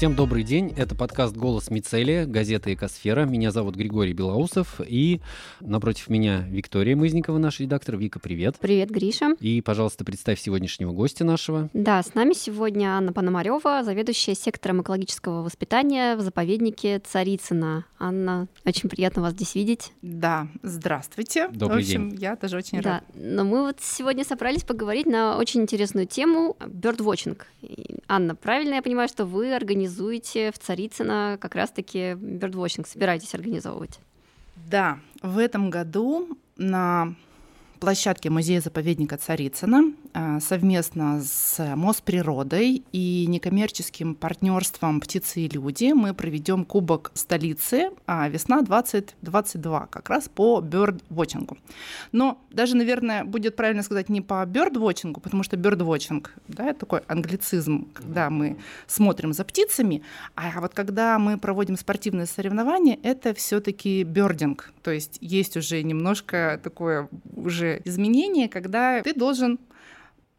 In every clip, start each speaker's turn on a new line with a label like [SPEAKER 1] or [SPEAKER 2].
[SPEAKER 1] Всем добрый день. Это подкаст «Голос Мицелия», газета «Экосфера». Меня зовут Григорий Белоусов. И напротив меня Виктория Мызникова, наш редактор. Вика, привет.
[SPEAKER 2] Привет, Гриша.
[SPEAKER 1] И, пожалуйста, представь сегодняшнего гостя нашего.
[SPEAKER 2] Да, с нами сегодня Анна Пономарева, заведующая сектором экологического воспитания в заповеднике Царицына. Анна, очень приятно вас здесь видеть.
[SPEAKER 3] Да, здравствуйте.
[SPEAKER 1] Добрый
[SPEAKER 3] в общем,
[SPEAKER 1] день.
[SPEAKER 3] я тоже очень
[SPEAKER 2] Да,
[SPEAKER 3] рада.
[SPEAKER 2] но мы вот сегодня собрались поговорить на очень интересную тему birdwatching. И, Анна, правильно я понимаю, что вы организуете в Царицыно как раз-таки birdwatching, собираетесь организовывать?
[SPEAKER 3] Да, в этом году на площадке музея-заповедника Царицына а, совместно с Мосприродой и некоммерческим партнерством «Птицы и люди» мы проведем Кубок столицы а, «Весна 2022» как раз по бёрдвотчингу. Но даже, наверное, будет правильно сказать не по бёрдвотчингу, потому что бёрдвотчинг да, это такой англицизм, когда мы смотрим за птицами, а вот когда мы проводим спортивные соревнования, это все-таки бёрдинг, то есть есть уже немножко такое уже изменение, когда ты должен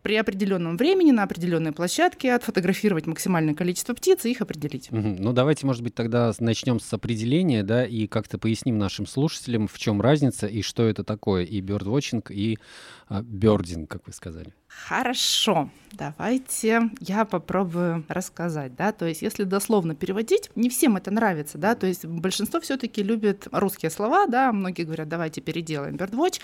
[SPEAKER 3] при определенном времени на определенной площадке отфотографировать максимальное количество птиц и их определить.
[SPEAKER 1] Мгм. Ну, давайте, может быть, тогда начнем с определения, да, и как-то поясним нашим слушателям, в чем разница и что это такое, и бёрдвотчинг, и а, бёрдинг, как вы сказали.
[SPEAKER 3] Хорошо, давайте я попробую рассказать, да, то есть если дословно переводить, не всем это нравится, да, то есть большинство все-таки любит русские слова, да, многие говорят, давайте переделаем birdwatch,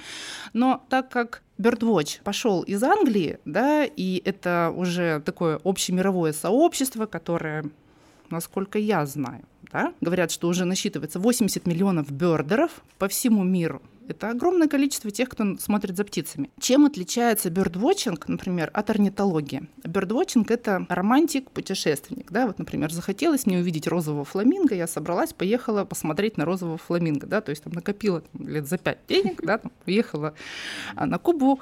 [SPEAKER 3] но так как Birdwatch пошел из Англии, да, и это уже такое общемировое сообщество, которое, насколько я знаю, да, говорят, что уже насчитывается 80 миллионов бёрдеров по всему миру. Это огромное количество тех, кто смотрит за птицами. Чем отличается бёрдвотчинг, например, от орнитологии? Бёрдвотчинг — это романтик, путешественник. Да? Вот, например, захотелось мне увидеть розового фламинго, я собралась, поехала посмотреть на розового фламинго. Да? То есть там накопила там, лет за пять денег, да, там, уехала а, на Кубу.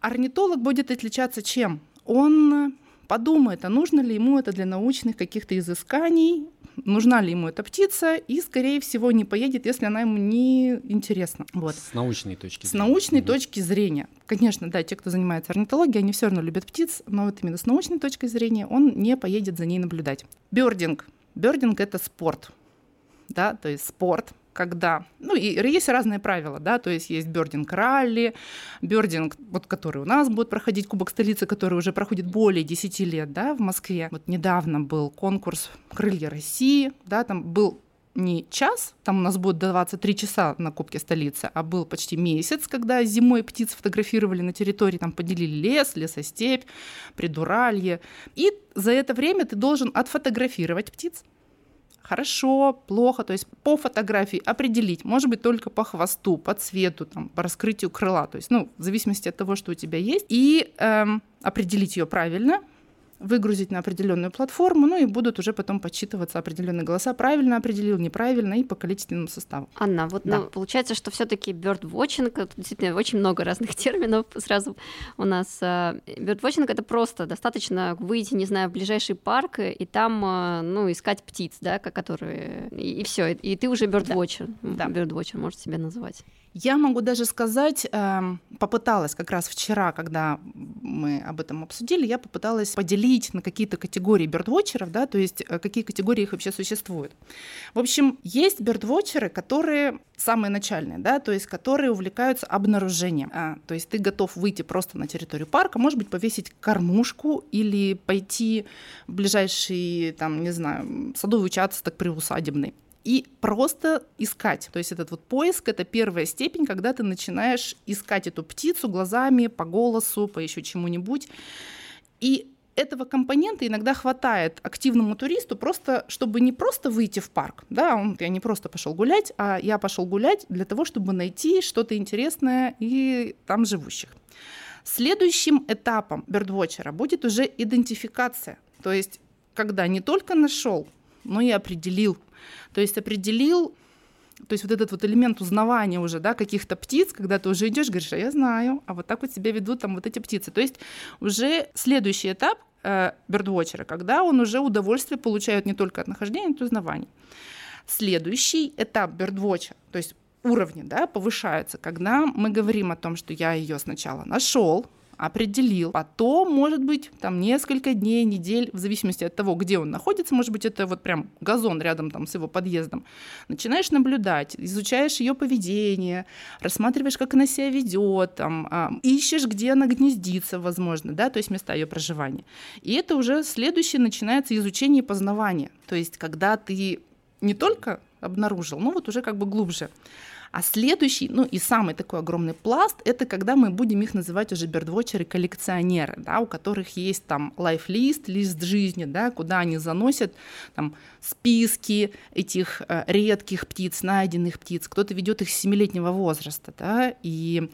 [SPEAKER 3] Орнитолог будет отличаться чем? Он подумает, а нужно ли ему это для научных каких-то изысканий, нужна ли ему эта птица, и, скорее всего, не поедет, если она ему не интересна. Вот.
[SPEAKER 1] С научной точки
[SPEAKER 3] С
[SPEAKER 1] зрения.
[SPEAKER 3] научной
[SPEAKER 1] Мгм.
[SPEAKER 3] точки зрения. Конечно, да, те, кто занимается орнитологией, они все равно любят птиц, но вот именно с научной точки зрения он не поедет за ней наблюдать. Бёрдинг. Бёрдинг — это спорт. Да, то есть спорт, когда, ну, и есть разные правила, да, то есть есть бёрдинг ралли, бёрдинг, вот который у нас будет проходить Кубок столицы, который уже проходит более 10 лет, да, в Москве. Вот недавно был конкурс «Крылья России», да, там был не час, там у нас будет 23 часа на Кубке столицы, а был почти месяц, когда зимой птиц фотографировали на территории, там поделили лес, лесостепь, придуралье. И за это время ты должен отфотографировать птиц, хорошо, плохо, то есть по фотографии определить, может быть, только по хвосту, по цвету, там, по раскрытию крыла, то есть, ну, в зависимости от того, что у тебя есть, и эм, определить ее правильно, выгрузить на определенную платформу, ну и будут уже потом подсчитываться определенные голоса, правильно определил, неправильно, и по количественному составу.
[SPEAKER 2] Анна, вот
[SPEAKER 3] Да.
[SPEAKER 2] ну, получается, что все-таки birdwatching, действительно очень много разных терминов сразу у нас. а, Birdwatching это просто достаточно выйти, не знаю, в ближайший парк и там, а, ну, искать птиц, да, ко- которые и, все, и ты уже birdwatcher,
[SPEAKER 3] Да.
[SPEAKER 2] birdwatcher можешь себя называть.
[SPEAKER 3] Я могу даже сказать, эм, попыталась как раз вчера, когда мы об этом обсудили, я попыталась поделить на какие-то категории бердвотчеров, да, то есть э, какие категории их вообще существуют. В общем, есть бердвотчеры, которые самые начальные, да, то есть которые увлекаются обнаружением. А, то есть ты готов выйти просто на территорию парка, может быть, повесить кормушку или пойти в ближайший, там, не знаю, садовый участок приусадебный и просто искать. То есть этот вот поиск — это первая степень, когда ты начинаешь искать эту птицу глазами, по голосу, по еще чему-нибудь. И этого компонента иногда хватает активному туристу просто, чтобы не просто выйти в парк, да, он, я не просто пошел гулять, а я пошел гулять для того, чтобы найти что-то интересное и там живущих. Следующим этапом бердвотчера будет уже идентификация, то есть когда не только нашел, но и определил. То есть определил, то есть вот этот вот элемент узнавания уже, да, каких-то птиц, когда ты уже идешь, говоришь, а я знаю, а вот так вот себя ведут там вот эти птицы. То есть уже следующий этап э, когда он уже удовольствие получает не только от нахождения, но и от узнавания. Следующий этап бердвотча, то есть уровни, да, повышаются, когда мы говорим о том, что я ее сначала нашел, определил. Потом, может быть, там несколько дней, недель, в зависимости от того, где он находится, может быть, это вот прям газон рядом там с его подъездом. Начинаешь наблюдать, изучаешь ее поведение, рассматриваешь, как она себя ведет, там, а, ищешь, где она гнездится, возможно, да, то есть места ее проживания. И это уже следующее начинается изучение и познавание. То есть, когда ты не только обнаружил, но вот уже как бы глубже. А следующий, ну и самый такой огромный пласт, это когда мы будем их называть уже бердвотчеры-коллекционеры, да, у которых есть там лайфлист, лист жизни, да, куда они заносят там списки этих э, редких птиц, найденных птиц. Кто-то ведет их с семилетнего возраста, да, и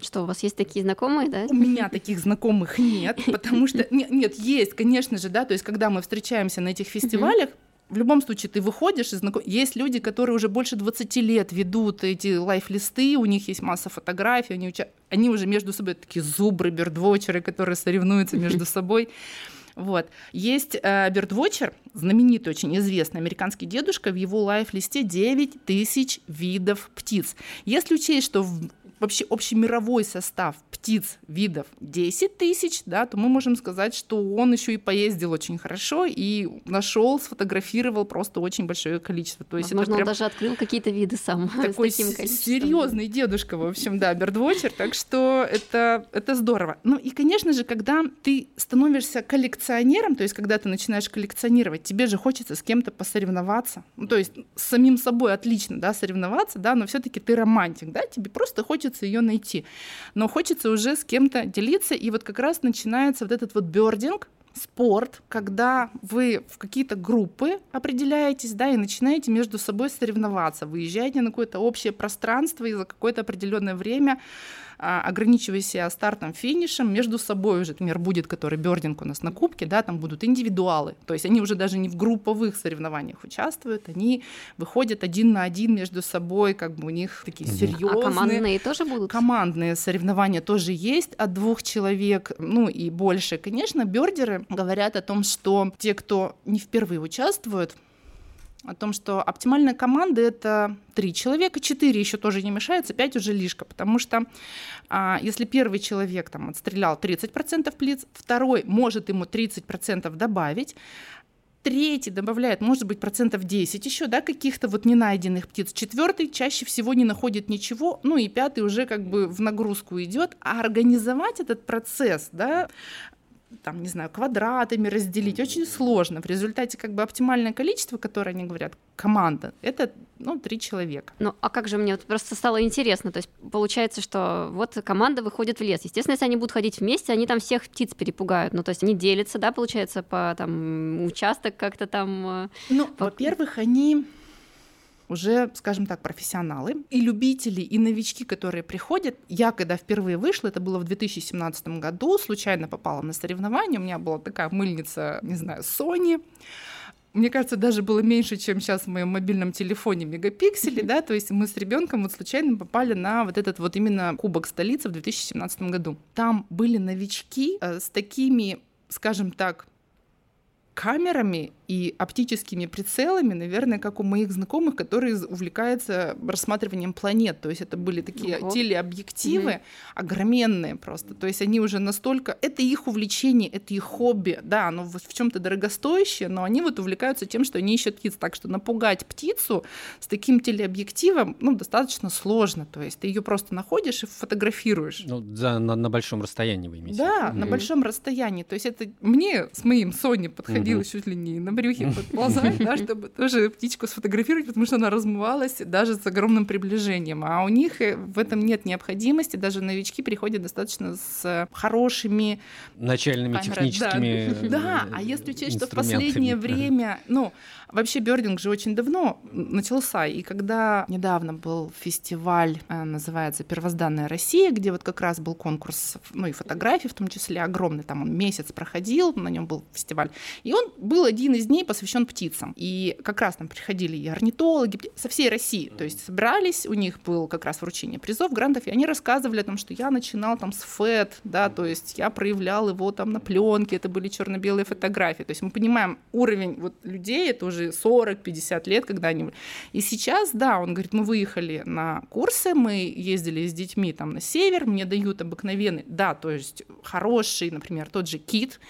[SPEAKER 2] что, у вас есть такие знакомые, да?
[SPEAKER 3] У меня таких знакомых нет, потому что... Нет, нет, есть, конечно же, да, то есть когда мы встречаемся на этих фестивалях, в любом случае ты выходишь и знаком... Есть люди, которые уже больше 20 лет ведут эти лайф-листы, у них есть масса фотографий, они, уча... они уже между собой такие зубры, бердвочеры, которые соревнуются между собой. Вот. Есть э, Бердвотчер, знаменитый, очень известный американский дедушка, в его лайф-листе 9 тысяч видов птиц. Если учесть, что в вообще общемировой состав птиц видов 10 тысяч, да, то мы можем сказать, что он еще и поездил очень хорошо и нашел, сфотографировал просто очень большое количество. То
[SPEAKER 2] есть Возможно, это прям... он даже открыл какие-то виды сам
[SPEAKER 3] такой серьезный дедушка, в общем, да, бердвотчер, так что это, это здорово. Ну и, конечно же, когда ты становишься коллекционером, то есть когда ты начинаешь коллекционировать, тебе же хочется с кем-то посоревноваться. Ну, то есть с самим собой отлично, да, соревноваться, да, но все-таки ты романтик, да, тебе просто хочется хочется ее найти. Но хочется уже с кем-то делиться, и вот как раз начинается вот этот вот бердинг, спорт, когда вы в какие-то группы определяетесь, да, и начинаете между собой соревноваться, выезжаете на какое-то общее пространство и за какое-то определенное время а, ограничивая себя стартом, финишем, между собой уже, например, будет, который бердинг у нас на кубке, да, там будут индивидуалы, то есть они уже даже не в групповых соревнованиях участвуют, они выходят один на один между собой, как бы у них такие серьезные. А
[SPEAKER 2] командные тоже будут?
[SPEAKER 3] Командные соревнования тоже есть от двух человек, ну и больше. Конечно, бердеры говорят о том, что те, кто не впервые участвуют, о том, что оптимальная команда это три человека, четыре еще тоже не мешается, пять уже лишка, потому что а, если первый человек там отстрелял 30% птиц, второй может ему 30% добавить, третий добавляет, может быть, процентов 10 еще, да, каких-то вот ненайденных птиц. Четвертый чаще всего не находит ничего, ну и пятый уже как бы в нагрузку идет. А организовать этот процесс, да, там, не знаю, квадратами разделить, очень сложно. В результате как бы оптимальное количество, которое они говорят, команда, это, ну, три человека.
[SPEAKER 2] Ну, а как же мне вот просто стало интересно, то есть получается, что вот команда выходит в лес. Естественно, если они будут ходить вместе, они там всех птиц перепугают, ну, то есть они делятся, да, получается, по там участок как-то там...
[SPEAKER 3] Э, ну, по... во-первых, они уже, скажем так, профессионалы и любители, и новички, которые приходят. Я, когда впервые вышла, это было в 2017 году, случайно попала на соревнования, у меня была такая мыльница, не знаю, Sony, мне кажется, даже было меньше, чем сейчас в моем мобильном телефоне мегапикселей, да, то есть мы с ребенком вот случайно попали на вот этот вот именно Кубок столицы в 2017 году. Там были новички э, с такими, скажем так, камерами и оптическими прицелами, наверное, как у моих знакомых, которые увлекаются рассматриванием планет. То есть это были такие Ого. телеобъективы угу. огроменные просто. То есть они уже настолько... Это их увлечение, это их хобби. Да, оно в чем-то дорогостоящее, но они вот увлекаются тем, что они ищут птиц. Так что напугать птицу с таким телеобъективом ну, достаточно сложно. То есть ты ее просто находишь и фотографируешь.
[SPEAKER 1] Ну, за, на, на большом расстоянии вы имеете.
[SPEAKER 3] Да, угу. на большом расстоянии. То есть это мне с моим Sony подходило угу. чуть ли не на брюхе подползать, да, чтобы тоже птичку сфотографировать, потому что она размывалась даже с огромным приближением. А у них э, в этом нет необходимости, даже новички приходят достаточно с хорошими
[SPEAKER 1] начальными камерами. техническими
[SPEAKER 3] да. да, а если учесть, что в последнее время, ну, вообще бердинг же очень давно начался, и когда недавно был фестиваль, э, называется «Первозданная Россия», где вот как раз был конкурс, ну и фотографий в том числе огромный, там он месяц проходил, на нем был фестиваль, и он был один из дней посвящен птицам. И как раз там приходили и орнитологи со всей России. То есть собрались, у них был как раз вручение призов, грантов, и они рассказывали о том, что я начинал там с ФЭД, да, то есть я проявлял его там на пленке, это были черно-белые фотографии. То есть мы понимаем уровень вот людей, это уже 40-50 лет, когда они... И сейчас, да, он говорит, мы выехали на курсы, мы ездили с детьми там на север, мне дают обыкновенный, да, то есть хороший, например, тот же кит,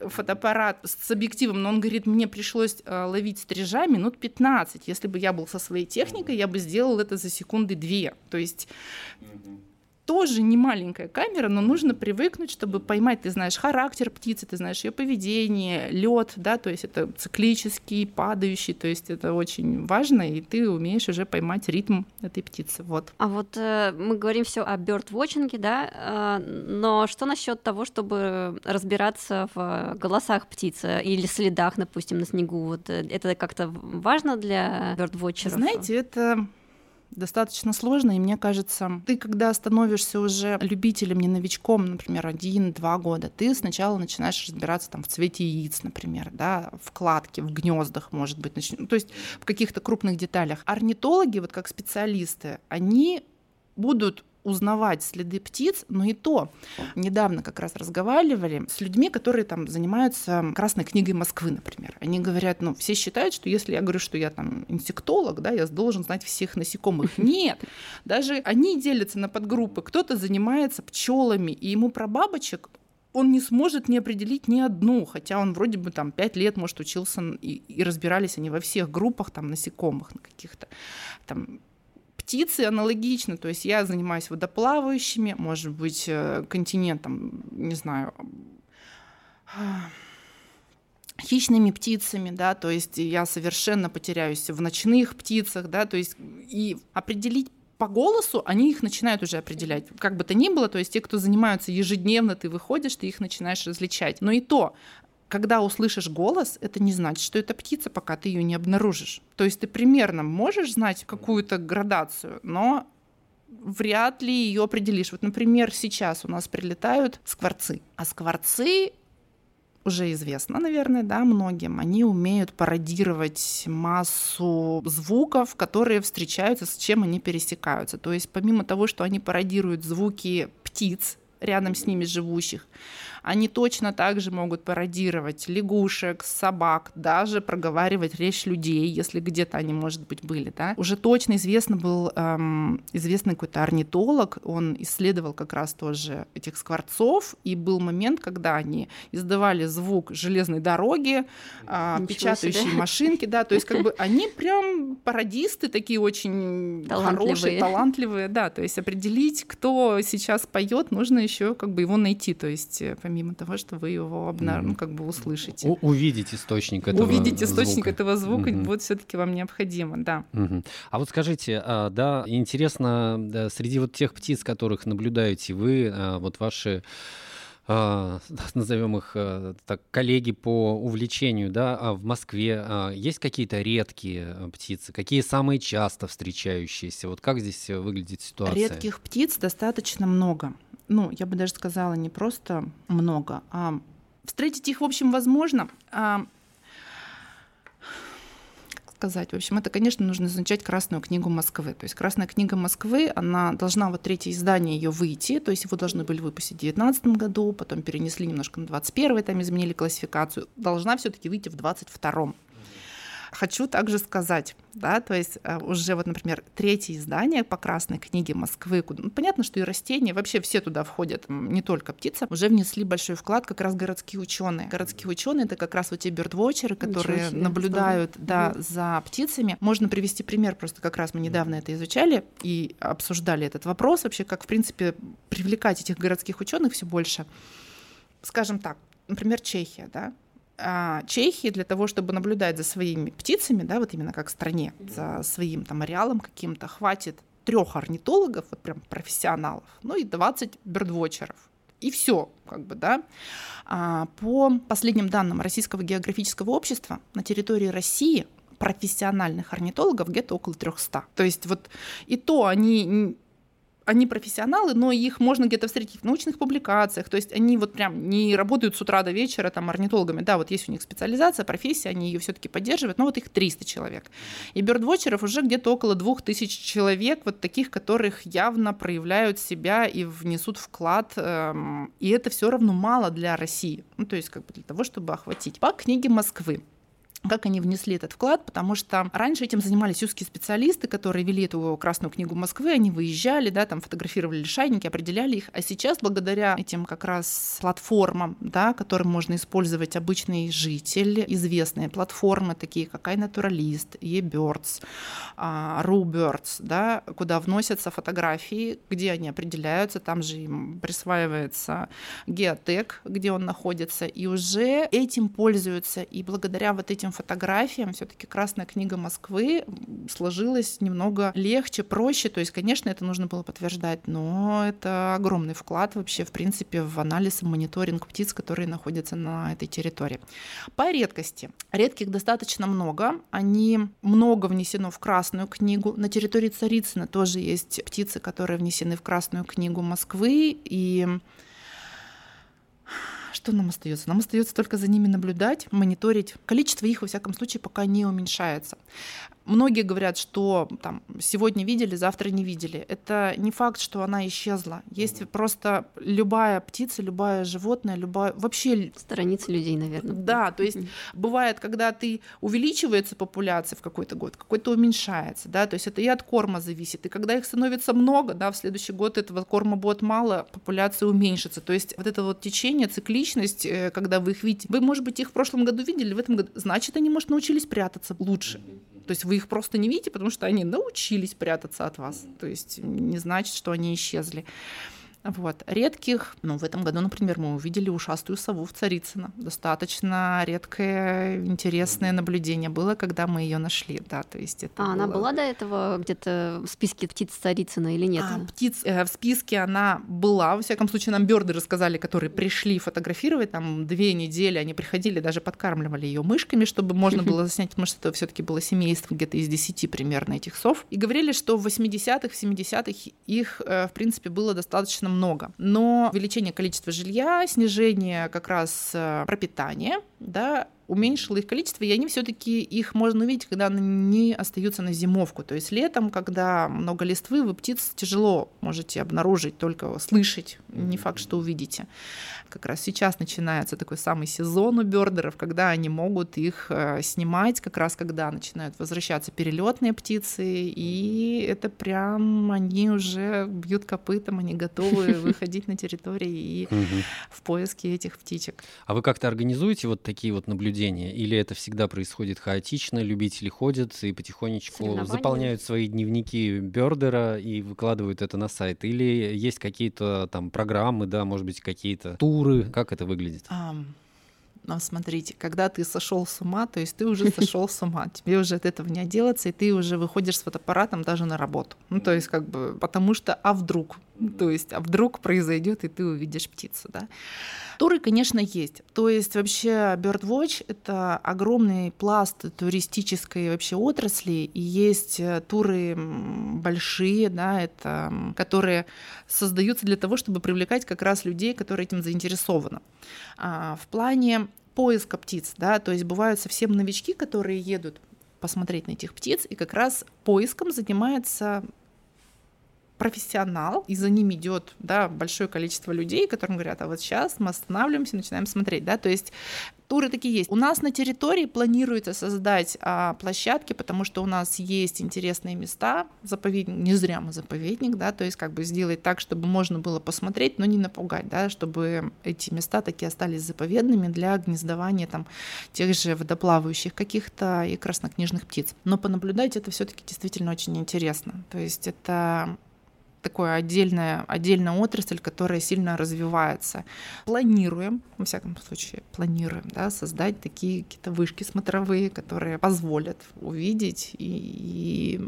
[SPEAKER 3] фотоаппарат с объективом, но он говорит, мне пришлось э, ловить стрижа минут 15. Если бы я был со своей техникой, я бы сделал это за секунды две. То есть тоже не маленькая камера, но нужно привыкнуть, чтобы поймать, ты знаешь характер птицы, ты знаешь ее поведение, лед, да, то есть это циклический, падающий, то есть это очень важно, и ты умеешь уже поймать ритм этой птицы, вот.
[SPEAKER 2] А вот э, мы говорим все о бёрд-вотчинге, да, э, но что насчет того, чтобы разбираться в голосах птицы или следах, допустим, на снегу, вот э, это как-то важно для бёрд-вотчеров?
[SPEAKER 3] Знаете, это достаточно сложно, и мне кажется, ты когда становишься уже любителем, не новичком, например, один-два года, ты сначала начинаешь разбираться там в цвете яиц, например, да, в кладке, в гнездах, может быть, нач... то есть в каких-то крупных деталях. Орнитологи, вот как специалисты, они будут узнавать следы птиц, но и то. Недавно как раз разговаривали с людьми, которые там занимаются Красной книгой Москвы, например. Они говорят, ну, все считают, что если я говорю, что я там инсектолог, да, я должен знать всех насекомых. Нет, даже они делятся на подгруппы. Кто-то занимается пчелами, и ему про бабочек он не сможет не определить ни одну, хотя он вроде бы там пять лет, может, учился, и, и разбирались они во всех группах там насекомых, на каких-то там птицы аналогично, то есть я занимаюсь водоплавающими, может быть, э, континентом, не знаю, хищными птицами, да, то есть я совершенно потеряюсь в ночных птицах, да, то есть и определить по голосу они их начинают уже определять. Как бы то ни было, то есть те, кто занимаются ежедневно, ты выходишь, ты их начинаешь различать. Но и то, когда услышишь голос, это не значит, что это птица, пока ты ее не обнаружишь. То есть ты примерно можешь знать какую-то градацию, но вряд ли ее определишь. Вот, например, сейчас у нас прилетают скворцы, а скворцы уже известно, наверное, да, многим, они умеют пародировать массу звуков, которые встречаются, с чем они пересекаются. То есть помимо того, что они пародируют звуки птиц, рядом с ними живущих, они точно так же могут пародировать лягушек, собак, даже проговаривать речь людей, если где-то они, может быть, были. Да? Уже точно известно был эм, известный какой-то орнитолог, он исследовал как раз тоже этих скворцов, и был момент, когда они издавали звук железной дороги, э, печатающей себе. машинки, да, то есть как бы они прям пародисты такие очень талантливые. хорошие, талантливые, да, то есть определить, кто сейчас поет, нужно еще как бы его найти, то есть э, помимо того, что вы его обнар... ну, как бы услышите.
[SPEAKER 1] У- увидеть источник этого
[SPEAKER 3] Увидеть источник
[SPEAKER 1] звука.
[SPEAKER 3] этого звука mm-hmm. будет все-таки вам необходимо, да.
[SPEAKER 1] Mm-hmm. А вот скажите, а, да, интересно, среди вот тех птиц, которых наблюдаете вы, а, вот ваши назовем их так, коллеги по увлечению, да, в Москве есть какие-то редкие птицы? Какие самые часто встречающиеся? Вот как здесь выглядит ситуация?
[SPEAKER 3] Редких птиц достаточно много ну, я бы даже сказала, не просто много, а встретить их, в общем, возможно. А, сказать, в общем, это, конечно, нужно изучать Красную книгу Москвы. То есть Красная книга Москвы, она должна, вот третье издание ее выйти, то есть его должны были выпустить в 2019 году, потом перенесли немножко на 21 там изменили классификацию, должна все-таки выйти в 22 Хочу также сказать, да, то есть э, уже вот, например, третье издание по Красной книге Москвы, ну, понятно, что и растения, вообще все туда входят, не только птица, уже внесли большой вклад как раз городские ученые. Городские ученые это как раз вот те бёрдвотчеры, которые наблюдают, да, угу. за птицами. Можно привести пример, просто как раз мы недавно это изучали и обсуждали этот вопрос вообще, как в принципе привлекать этих городских ученых все больше. Скажем так, например, Чехия, да, Чехии для того, чтобы наблюдать за своими птицами, да, вот именно как стране, за своим там ареалом каким-то, хватит трех орнитологов, вот прям профессионалов, ну и 20 бердвотчеров. И все, как бы, да. А, по последним данным Российского географического общества на территории России профессиональных орнитологов где-то около 300. То есть вот и то они они профессионалы, но их можно где-то встретить в научных публикациях, то есть они вот прям не работают с утра до вечера там орнитологами, да, вот есть у них специализация, профессия, они ее все-таки поддерживают, но вот их 300 человек. И бёрдвотчеров уже где-то около 2000 человек, вот таких, которых явно проявляют себя и внесут вклад, эм, и это все равно мало для России, ну, то есть как бы для того, чтобы охватить. По книге Москвы как они внесли этот вклад, потому что раньше этим занимались узкие специалисты, которые вели эту Красную книгу Москвы, они выезжали, да, там фотографировали лишайники, определяли их, а сейчас благодаря этим как раз платформам, да, которым можно использовать обычный житель, известные платформы, такие как iNaturalist, eBirds, а, RuBirds, да, куда вносятся фотографии, где они определяются, там же им присваивается геотек, где он находится, и уже этим пользуются, и благодаря вот этим этим фотографиям все-таки Красная книга Москвы сложилась немного легче, проще. То есть, конечно, это нужно было подтверждать, но это огромный вклад вообще, в принципе, в анализ и мониторинг птиц, которые находятся на этой территории. По редкости. Редких достаточно много. Они много внесено в Красную книгу. На территории Царицына тоже есть птицы, которые внесены в Красную книгу Москвы. И что нам остается? Нам остается только за ними наблюдать, мониторить. Количество их, во всяком случае, пока не уменьшается. Многие говорят, что там, сегодня видели, завтра не видели. Это не факт, что она исчезла. Есть просто любая птица, любое животное, любая вообще...
[SPEAKER 2] Страницы людей, наверное.
[SPEAKER 3] Да, то есть бывает, когда ты увеличивается популяция в какой-то год, какой-то уменьшается, да, то есть это и от корма зависит. И когда их становится много, да, в следующий год этого корма будет мало, популяция уменьшится. То есть вот это вот течение, цикличность, э, когда вы их видите, вы, может быть, их в прошлом году видели, в этом году, значит, они, может, научились прятаться лучше. То есть вы их просто не видите, потому что они научились прятаться от вас. То есть не значит, что они исчезли. Вот. Редких, ну, в этом году, например, мы увидели ушастую сову в Царицыно. Достаточно редкое, интересное наблюдение было, когда мы ее нашли, да, то есть это
[SPEAKER 2] А
[SPEAKER 3] было...
[SPEAKER 2] она была до этого где-то в списке птиц Царицына или нет?
[SPEAKER 3] А, птиц э, в списке она была, во всяком случае, нам бёрды рассказали, которые пришли фотографировать, там две недели они приходили, даже подкармливали ее мышками, чтобы можно было заснять, потому что это все таки было семейство где-то из десяти примерно этих сов, и говорили, что в 80-х, в 70-х их, э, в принципе, было достаточно много. Но увеличение количества жилья, снижение как раз э, пропитания, да, уменьшило их количество, и они все-таки их можно увидеть, когда они остаются на зимовку. То есть летом, когда много листвы, вы птиц тяжело можете обнаружить, только слышать, не факт, что увидите. Как раз сейчас начинается такой самый сезон у бердеров, когда они могут их э, снимать, как раз когда начинают возвращаться перелетные птицы, и это прям они уже бьют копытом, они готовы выходить на территории и в поиске этих птичек.
[SPEAKER 1] А вы как-то организуете вот такие вот наблюдения? Или это всегда происходит хаотично, любители ходят и потихонечку заполняют свои дневники бердера и выкладывают это на сайт? Или есть какие-то там программы, да, может быть, какие-то туры? Как это выглядит?
[SPEAKER 3] Um... Но смотрите, когда ты сошел с ума, то есть ты уже сошел с ума, тебе уже от этого не отделаться, и ты уже выходишь с фотоаппаратом даже на работу. Ну, то есть как бы, потому что, а вдруг? То есть, а вдруг произойдет, и ты увидишь птицу, да? Туры, конечно, есть. То есть вообще Birdwatch — это огромный пласт туристической вообще отрасли, и есть э, туры большие, да, это, которые создаются для того, чтобы привлекать как раз людей, которые этим заинтересованы. А в плане поиска птиц, да, то есть бывают совсем новички, которые едут посмотреть на этих птиц, и как раз поиском занимается профессионал, и за ним идет да, большое количество людей, которым говорят, а вот сейчас мы останавливаемся, начинаем смотреть. Да? То есть туры такие есть. У нас на территории планируется создать а, площадки, потому что у нас есть интересные места, заповедник, не зря мы заповедник, да, то есть как бы сделать так, чтобы можно было посмотреть, но не напугать, да, чтобы эти места такие остались заповедными для гнездования там тех же водоплавающих каких-то и краснокнижных птиц. Но понаблюдать это все-таки действительно очень интересно. То есть это такое отдельная, отдельная отрасль, которая сильно развивается. Планируем, во всяком случае, планируем да, создать такие какие-то вышки смотровые, которые позволят увидеть и, и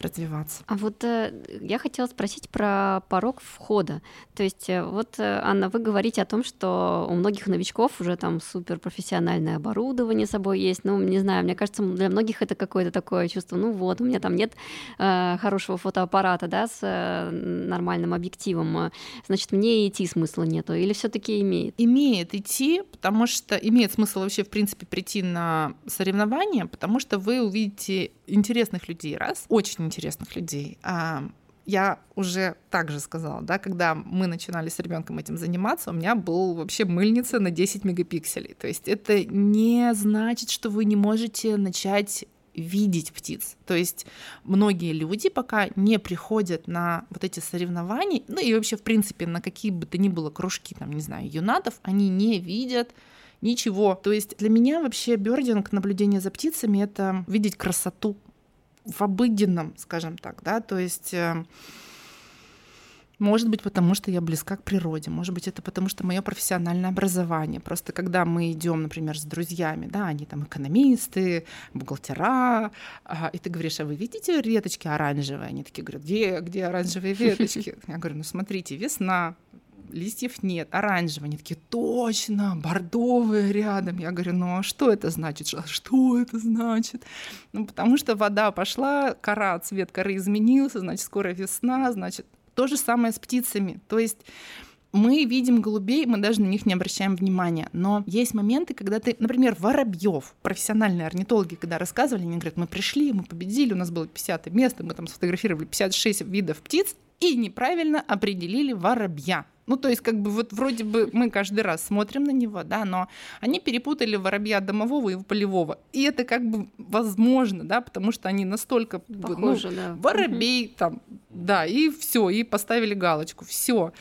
[SPEAKER 3] развиваться.
[SPEAKER 2] А вот э, я хотела спросить про порог входа. То есть э, вот, э, Анна, вы говорите о том, что у многих новичков уже там суперпрофессиональное оборудование с собой есть. Ну, не знаю, мне кажется, для многих это какое-то такое чувство, ну вот, у меня там нет э, хорошего фотоаппарата, да, с нормальным объективом, значит, мне идти смысла нету, или все таки имеет?
[SPEAKER 3] Имеет идти, потому что имеет смысл вообще, в принципе, прийти на соревнования, потому что вы увидите интересных людей, раз, очень интересных людей, а я уже также сказала, да, когда мы начинали с ребенком этим заниматься, у меня был вообще мыльница на 10 мегапикселей. То есть это не значит, что вы не можете начать видеть птиц. То есть многие люди пока не приходят на вот эти соревнования, ну и вообще, в принципе, на какие бы то ни было кружки, там, не знаю, юнатов, они не видят ничего. То есть для меня вообще бёрдинг, наблюдение за птицами — это видеть красоту в обыденном, скажем так, да, то есть э, может быть, потому что я близка к природе, может быть, это потому что мое профессиональное образование. Просто когда мы идем, например, с друзьями, да, они там экономисты, бухгалтера, а, и ты говоришь, а вы видите веточки оранжевые? Они такие говорят, где, где оранжевые веточки? Я говорю, ну смотрите, весна, листьев нет, оранжевые. Они такие, точно, бордовые рядом. Я говорю, ну а что это значит? Что это значит? Ну, потому что вода пошла, кора, цвет коры изменился, значит, скоро весна, значит, то же самое с птицами. То есть мы видим голубей, мы даже на них не обращаем внимания. Но есть моменты, когда ты, например, воробьев, профессиональные орнитологи, когда рассказывали, они говорят, мы пришли, мы победили, у нас было 50 место, мы там сфотографировали 56 видов птиц и неправильно определили воробья. Ну, то есть, как бы вот вроде бы мы каждый раз смотрим на него, да, но они перепутали воробья домового и полевого. И это как бы возможно, да, потому что они настолько
[SPEAKER 2] Похожи,
[SPEAKER 3] ну,
[SPEAKER 2] да.
[SPEAKER 3] воробей угу. там, да, и все, и поставили галочку, все.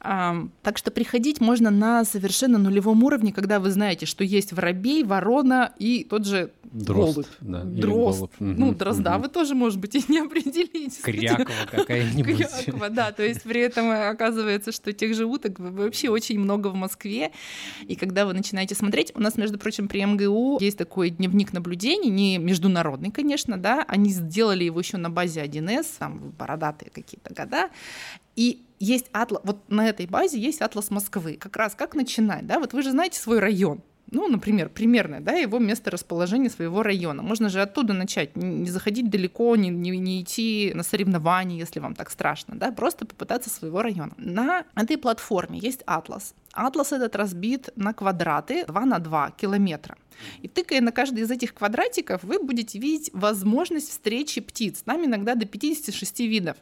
[SPEAKER 3] Так что приходить можно на совершенно нулевом уровне, когда вы знаете, что есть воробей, ворона и тот же
[SPEAKER 1] Дрозд,
[SPEAKER 3] голубь.
[SPEAKER 1] Да,
[SPEAKER 3] Дрозд.
[SPEAKER 1] голубь.
[SPEAKER 3] Ну, дрозда угу. вы тоже, может быть, и не определите.
[SPEAKER 1] Крякова какая-нибудь.
[SPEAKER 3] Крякова, да. То есть при этом оказывается, что тех же уток вообще очень много в Москве. И когда вы начинаете смотреть, у нас, между прочим, при МГУ есть такой дневник наблюдений, не международный, конечно, да, они сделали его еще на базе 1С, там бородатые какие-то года, и есть атлас, вот на этой базе есть атлас Москвы. Как раз как начинать, да, вот вы же знаете свой район, ну, например, примерное, да, его место расположения своего района. Можно же оттуда начать, не заходить далеко, не, не, не идти на соревнования, если вам так страшно, да, просто попытаться своего района. На этой платформе есть атлас. Атлас этот разбит на квадраты 2 на 2 километра. И тыкая на каждый из этих квадратиков, вы будете видеть возможность встречи птиц. Там иногда до 56 видов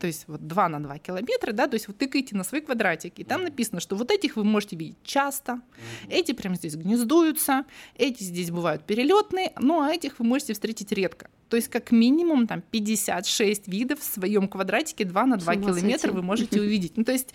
[SPEAKER 3] то есть вот 2 на 2 километра, да, то есть вы тыкаете на свой квадратик, и там написано, что вот этих вы можете видеть часто, эти прямо здесь гнездуются, эти здесь бывают перелетные, ну а этих вы можете встретить редко. То есть как минимум там 56 видов в своем квадратике 2 на 2 километра вы можете увидеть. Ну то есть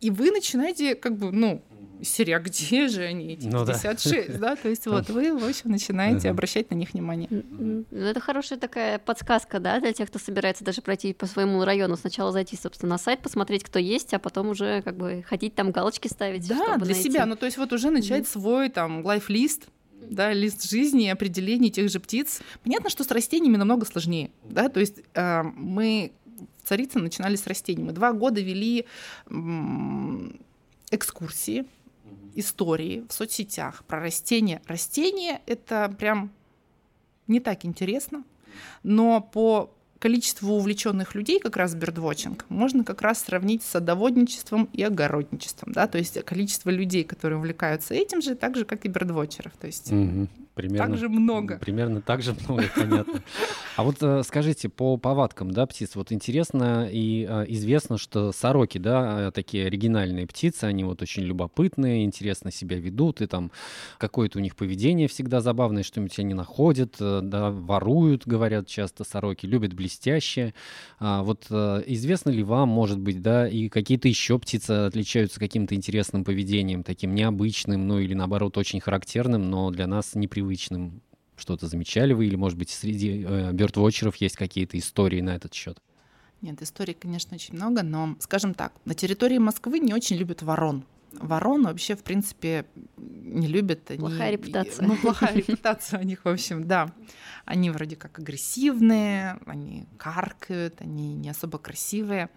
[SPEAKER 3] и вы начинаете как бы, ну, серия, где же они, эти ну, 56, да. да? То есть вот вы, в общем, начинаете обращать на них внимание.
[SPEAKER 2] Ну, это хорошая такая подсказка, да, для тех, кто собирается даже пройти по своему району. Сначала зайти, собственно, на сайт, посмотреть, кто есть, а потом уже как бы ходить там галочки ставить.
[SPEAKER 3] Да, для
[SPEAKER 2] найти.
[SPEAKER 3] себя. Ну, то есть вот уже начать свой там лайф-лист, да, лист жизни и определение тех же птиц. Понятно, что с растениями намного сложнее, да, то есть э, мы в Царицын начинали с растений. Мы два года вели экскурсии истории в соцсетях про растения. Растения — это прям не так интересно, но по количеству увлеченных людей, как раз бердвотчинг, можно как раз сравнить с садоводничеством и огородничеством, да, то есть количество людей, которые увлекаются этим же, так же, как и бердвотчеров, то есть
[SPEAKER 1] угу. Примерно,
[SPEAKER 3] так же много.
[SPEAKER 1] Примерно так же много, понятно. А вот э, скажите, по повадкам, да, птиц, вот интересно и э, известно, что сороки, да, такие оригинальные птицы, они вот очень любопытные, интересно себя ведут, и там какое-то у них поведение всегда забавное, что-нибудь они находят, э, да, воруют, говорят часто сороки, любят блестящее. А вот известно ли вам, может быть, да, и какие-то еще птицы отличаются каким-то интересным поведением, таким необычным, ну или наоборот очень характерным, но для нас непривычным? Привычным? Что-то замечали вы? Или, может быть, среди э, бёрдвотчеров есть какие-то истории на этот счет?
[SPEAKER 3] Нет, историй, конечно, очень много, но, скажем так, на территории Москвы не очень любят ворон. Ворон вообще, в принципе, не любят.
[SPEAKER 2] Они, плохая репутация.
[SPEAKER 3] Ну, плохая репутация у них, в общем, да. Они вроде как агрессивные, они каркают, они не особо красивые.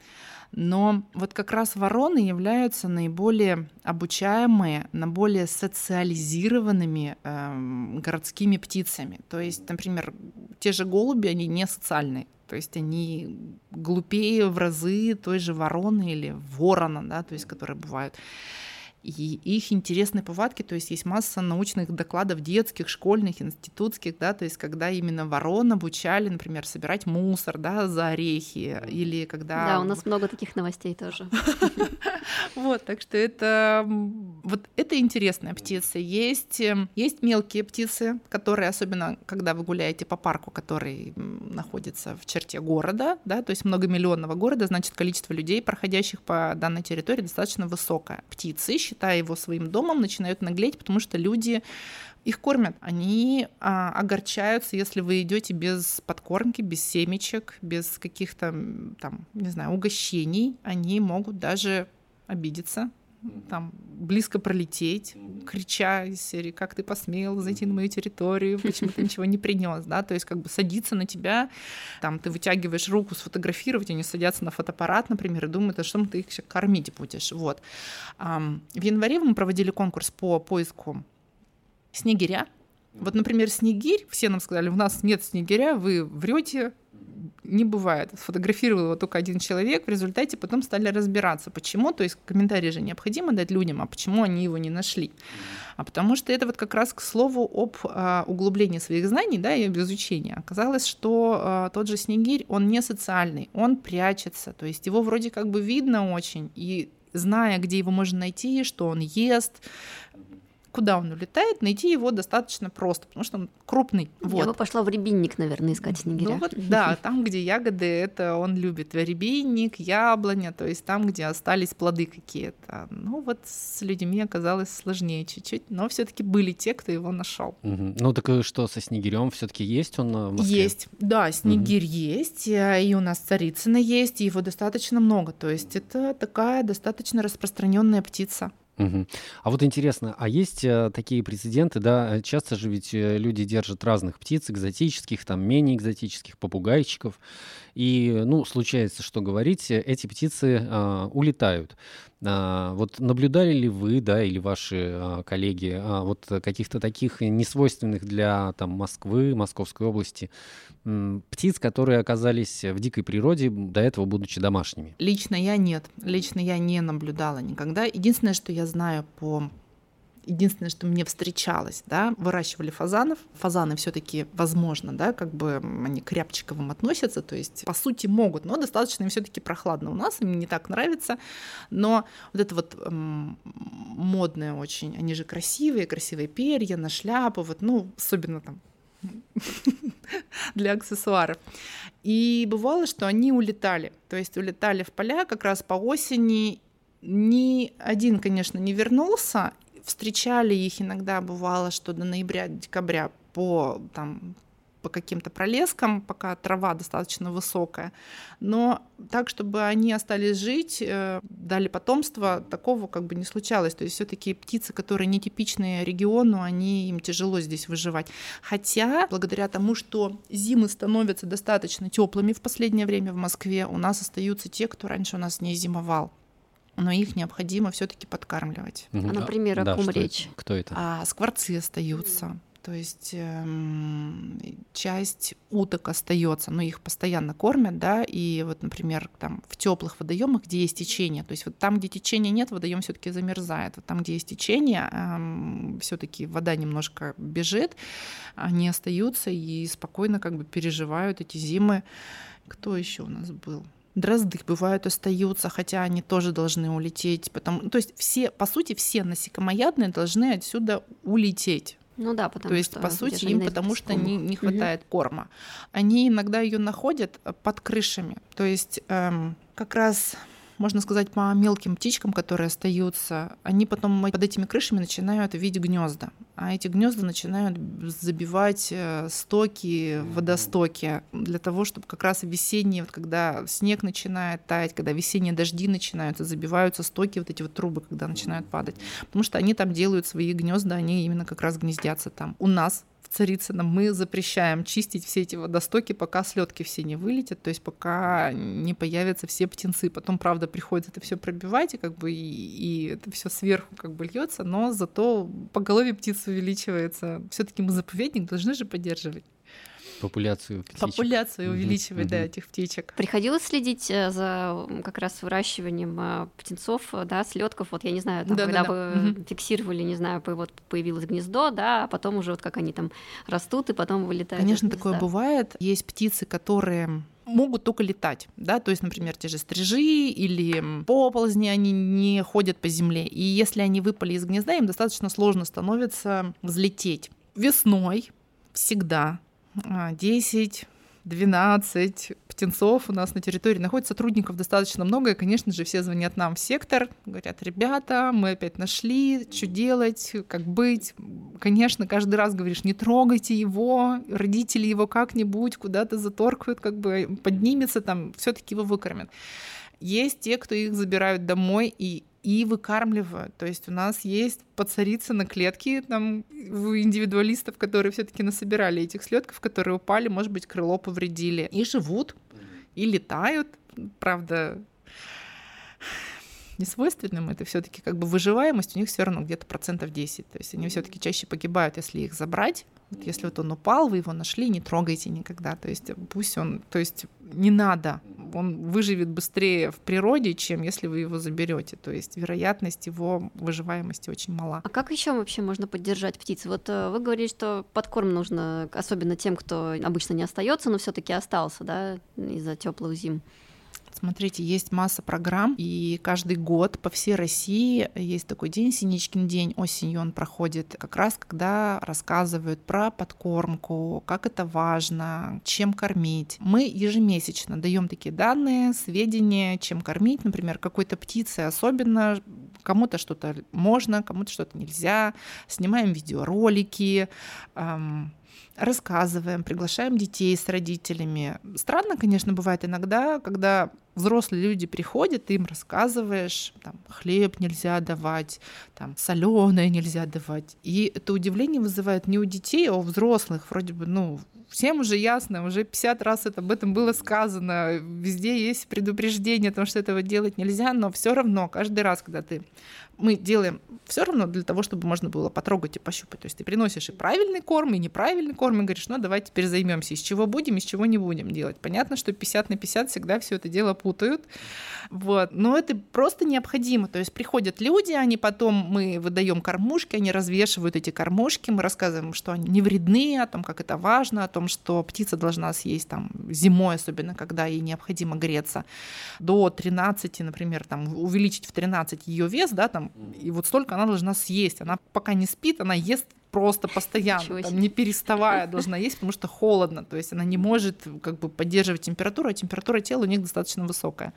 [SPEAKER 3] Но вот как раз вороны являются наиболее обучаемые, наиболее социализированными э, городскими птицами. То есть, например, те же голуби, они не социальные. То есть они глупее в разы той же вороны или ворона, да, то есть которые бывают. И их интересные повадки, то есть есть масса научных докладов детских, школьных, институтских, да, то есть когда именно ворон обучали, например, собирать мусор, да, за орехи, или когда...
[SPEAKER 2] Да, у нас много таких новостей тоже.
[SPEAKER 3] Вот, так что это вот это интересная птица. Есть, эм, есть мелкие птицы, которые, особенно когда вы гуляете по парку, который находится в черте города, да, то есть многомиллионного города, значит, количество людей, проходящих по данной территории, достаточно высокое. Птицы считая его своим домом, начинают наглеть, потому что люди их кормят. Они а, огорчаются, если вы идете без подкормки, без семечек, без каких-то там, не знаю, угощений. Они могут даже обидеться, там близко пролететь, крича из серии, как ты посмел зайти на мою территорию, почему ты ничего не принес, да, то есть как бы садиться на тебя, там ты вытягиваешь руку сфотографировать, они садятся на фотоаппарат, например, и думают, а что ты их кормить будешь, вот. В январе мы проводили конкурс по поиску снегиря, вот, например, снегирь, все нам сказали, у нас нет снегиря, вы врете, не бывает. Сфотографировал его только один человек, в результате потом стали разбираться, почему, то есть комментарии же необходимо дать людям, а почему они его не нашли. А потому что это вот как раз к слову об а, углублении своих знаний, да, и об изучении. Оказалось, что а, тот же снегирь, он не социальный, он прячется, то есть его вроде как бы видно очень, и зная, где его можно найти, что он ест, куда он улетает, найти его достаточно просто, потому что он крупный.
[SPEAKER 2] Вот. Я бы пошла в рябинник, наверное, искать снегиря.
[SPEAKER 3] Ну вот, да, там, где ягоды, это он любит. Рябинник, яблоня, то есть там, где остались плоды какие-то. Ну вот с людьми оказалось сложнее чуть-чуть, но все таки были те, кто его нашел.
[SPEAKER 1] Угу. Ну так что со снегирем все таки есть он в Москве?
[SPEAKER 3] Есть, да, снегирь угу. есть, э, и у нас царицына есть, и его достаточно много. То есть это такая достаточно распространенная птица.
[SPEAKER 1] Угу. А вот интересно, а есть э, такие прецеденты, да? Часто же ведь э, люди держат разных птиц, экзотических, там менее экзотических, попугайчиков, и, ну, случается, что говорить, эти птицы а, улетают. А, вот наблюдали ли вы, да, или ваши а, коллеги, а, вот каких-то таких несвойственных для там Москвы, Московской области птиц, которые оказались в дикой природе, до этого будучи домашними?
[SPEAKER 3] Лично я нет. Лично я не наблюдала никогда. Единственное, что я знаю по единственное, что мне встречалось, да, выращивали фазанов. Фазаны все-таки, возможно, да, как бы они к рябчиковым относятся, то есть, по сути, могут, но достаточно им все-таки прохладно у нас, им не так нравится. Но вот это вот эм, модное очень, они же красивые, красивые перья на шляпу, вот, ну, особенно там для аксессуаров. И бывало, что они улетали. То есть улетали в поля как раз по осени. Ни один, конечно, не вернулся. Встречали их иногда, бывало, что до ноября-декабря по там, по каким-то пролескам, пока трава достаточно высокая. Но так, чтобы они остались жить, э, дали потомство, такого как бы не случалось. То есть все-таки птицы, которые нетипичные региону, они им тяжело здесь выживать. Хотя, благодаря тому, что зимы становятся достаточно теплыми в последнее время в Москве, у нас остаются те, кто раньше у нас не зимовал но их необходимо все-таки подкармливать.
[SPEAKER 2] А, например, о да, ком речь?
[SPEAKER 1] Кто это?
[SPEAKER 3] А скворцы остаются. То есть эм, часть уток остается, но их постоянно кормят, да, и вот, например, там в теплых водоемах, где есть течение, то есть вот там, где течения нет, водоем все-таки замерзает, вот там, где есть течение, эм, все-таки вода немножко бежит, они остаются и спокойно как бы переживают эти зимы. Кто еще у нас был? Дрозды бывают остаются, хотя они тоже должны улететь. Потому... То есть все, по сути, все насекомоядные должны отсюда улететь.
[SPEAKER 2] Ну да, потому
[SPEAKER 3] То есть,
[SPEAKER 2] что
[SPEAKER 3] по сути, им потому что не, не хватает угу. корма. Они иногда ее находят э, под крышами. То есть эм, как раз можно сказать, по мелким птичкам, которые остаются, они потом под этими крышами начинают видеть гнезда. А эти гнезда начинают забивать э, стоки, водостоки для того, чтобы как раз весенние, вот когда снег начинает таять, когда весенние дожди начинаются, забиваются стоки, вот эти вот трубы, когда начинают падать. Потому что они там делают свои гнезда, они именно как раз гнездятся там. У нас в мы запрещаем чистить все эти водостоки, пока слетки все не вылетят, то есть пока не появятся все птенцы. Потом, правда, приходится это все пробивать, и как бы и, и это все сверху как бы льется, но зато по голове птиц увеличивается. Все-таки мы заповедник должны же поддерживать.
[SPEAKER 1] Популяцию птичек.
[SPEAKER 3] Популяцию увеличивать, да, этих птичек.
[SPEAKER 2] Приходилось следить э, за как раз выращиванием э, птенцов, да, слетков. Вот я не знаю, там, да, когда да, вы да. фиксировали, не знаю, вот появилось гнездо, да, а потом уже вот как они там растут и потом вылетают.
[SPEAKER 3] Конечно, такое бывает. Есть птицы, которые могут только летать, да, то есть, например, те же стрижи или поползни, они не ходят по земле, и если они выпали из гнезда, им достаточно сложно становится взлететь. Весной всегда 10 а, 12 птенцов у нас на территории находится, сотрудников достаточно много, и, конечно же, все звонят нам в сектор, говорят, ребята, мы опять нашли, что делать, как быть. Конечно, каждый раз говоришь, не трогайте его, родители его как-нибудь куда-то заторкают, как бы поднимется там, все таки его выкормят. Есть те, кто их забирают домой, и и выкармливают. То есть у нас есть подцарица на клетке там у индивидуалистов, которые все-таки насобирали этих слетков, которые упали, может быть, крыло повредили. И живут, и летают. Правда, не свойственным, это все-таки как бы выживаемость у них все равно где-то процентов 10. То есть они все-таки чаще погибают, если их забрать. Вот если вот он упал, вы его нашли, не трогайте никогда. То есть пусть он, то есть не надо, он выживет быстрее в природе, чем если вы его заберете. То есть вероятность его выживаемости очень мала.
[SPEAKER 2] А как еще вообще можно поддержать птиц? Вот э, вы говорите, что подкорм нужно, особенно тем, кто обычно не остается, но все-таки остался, да, из-за теплых зим.
[SPEAKER 3] Смотрите, есть масса программ, и каждый год по всей России есть такой день, Синичкин день, осенью он проходит, как раз когда рассказывают про подкормку, как это важно, чем кормить. Мы ежемесячно даем такие данные, сведения, чем кормить, например, какой-то птицы особенно, кому-то что-то можно, кому-то что-то нельзя, снимаем видеоролики, эм, рассказываем, приглашаем детей с родителями. Странно, конечно, бывает иногда, когда взрослые люди приходят, ты им рассказываешь, там, хлеб нельзя давать, там, соленое нельзя давать. И это удивление вызывает не у детей, а у взрослых. Вроде бы, ну, всем уже ясно, уже 50 раз это, об этом было сказано, везде есть предупреждение о том, что этого делать нельзя, но все равно каждый раз, когда ты мы делаем все равно для того, чтобы можно было потрогать и пощупать. То есть ты приносишь и правильный корм, и неправильный корм, и говоришь, ну давай теперь займемся, из чего будем, из чего не будем делать. Понятно, что 50 на 50 всегда все это дело путают, вот. но это просто необходимо. То есть приходят люди, они потом, мы выдаем кормушки, они развешивают эти кормушки, мы рассказываем, что они не вредны, о том, как это важно, о том, что птица должна съесть там зимой, особенно когда ей необходимо греться, до 13, например, там увеличить в 13 ее вес, да, там и вот столько она должна съесть. Она пока не спит, она ест просто постоянно, там, не переставая должна есть, потому что холодно, то есть она не может как бы поддерживать температуру, а температура тела у них достаточно высокая.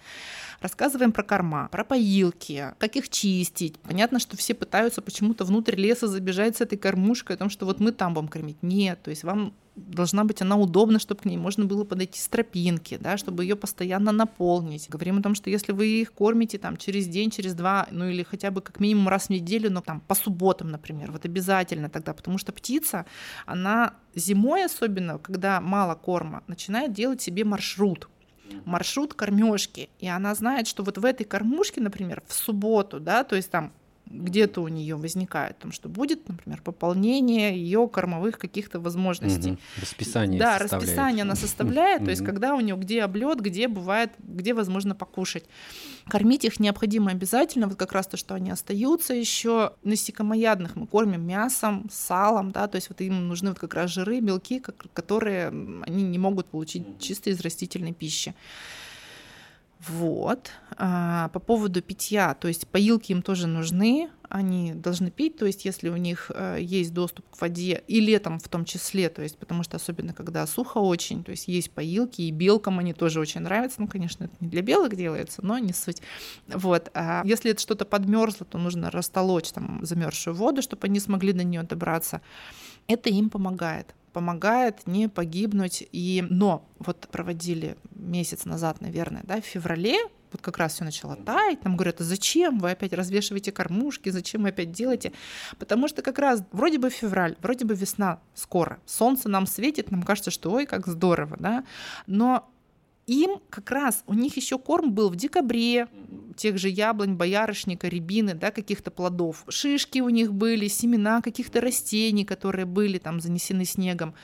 [SPEAKER 3] Рассказываем про корма, про поилки, как их чистить. Понятно, что все пытаются почему-то внутрь леса забежать с этой кормушкой, о том, что вот мы там будем кормить. Нет, то есть вам должна быть она удобна, чтобы к ней можно было подойти с тропинки, да, чтобы ее постоянно наполнить. Говорим о том, что если вы их кормите там через день, через два, ну или хотя бы как минимум раз в неделю, но там по субботам, например, вот обязательно тогда, потому что птица, она зимой особенно, когда мало корма, начинает делать себе маршрут. Маршрут кормежки, и она знает, что вот в этой кормушке, например, в субботу, да, то есть там где-то у нее возникает, том, что будет, например, пополнение ее кормовых каких-то возможностей. Угу.
[SPEAKER 1] Расписание.
[SPEAKER 3] Да, составляет. расписание она составляет, то есть когда у нее где облет, где бывает, где возможно покушать. Кормить их необходимо обязательно, вот как раз то, что они остаются еще. Насекомоядных мы кормим мясом, салом, да, то есть вот им нужны вот как раз жиры, белки, которые они не могут получить чисто из растительной пищи. Вот. А, по поводу питья, то есть поилки им тоже нужны, они должны пить, то есть если у них э, есть доступ к воде, и летом в том числе, то есть потому что особенно когда сухо очень, то есть есть поилки, и белкам они тоже очень нравятся, ну, конечно, это не для белок делается, но не суть. Вот. А если это что-то подмерзло, то нужно растолочь там замерзшую воду, чтобы они смогли до нее добраться. Это им помогает помогает не погибнуть. И, но вот проводили месяц назад, наверное, да, в феврале, вот как раз все начало таять, нам говорят, а зачем вы опять развешиваете кормушки, зачем вы опять делаете? Потому что как раз вроде бы февраль, вроде бы весна скоро, солнце нам светит, нам кажется, что ой, как здорово, да, но им как раз, у них еще корм был в декабре, тех же яблонь, боярышника, рябины, да, каких-то плодов. Шишки у них были, семена каких-то растений, которые были там занесены снегом.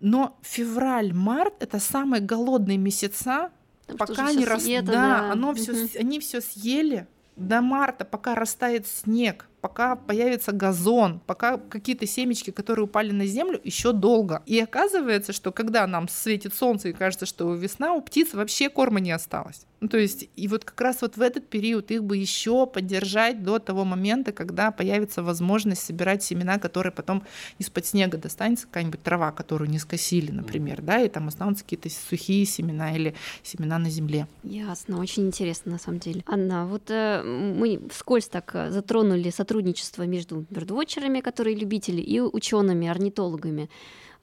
[SPEAKER 3] Но февраль-март это самые голодные месяца,
[SPEAKER 2] Там
[SPEAKER 3] пока не рас... да,
[SPEAKER 2] да.
[SPEAKER 3] оно все,
[SPEAKER 2] Мгм.
[SPEAKER 3] они все съели до марта, пока растает снег, пока появится газон, пока какие-то семечки, которые упали на землю, еще долго. И оказывается, что когда нам светит солнце и кажется, что весна, у птиц вообще корма не осталось. Ну, то есть, и вот как раз вот в этот период их бы еще поддержать до того момента, когда появится возможность собирать семена, которые потом из-под снега достанется какая-нибудь трава, которую не скосили, например, да, и там останутся какие-то сухие семена или семена на земле.
[SPEAKER 2] Ясно, очень интересно на самом деле. Анна, вот э, мы вскользь так э, затронули сотрудничество между бердвотчерами, которые любители, и учеными, орнитологами.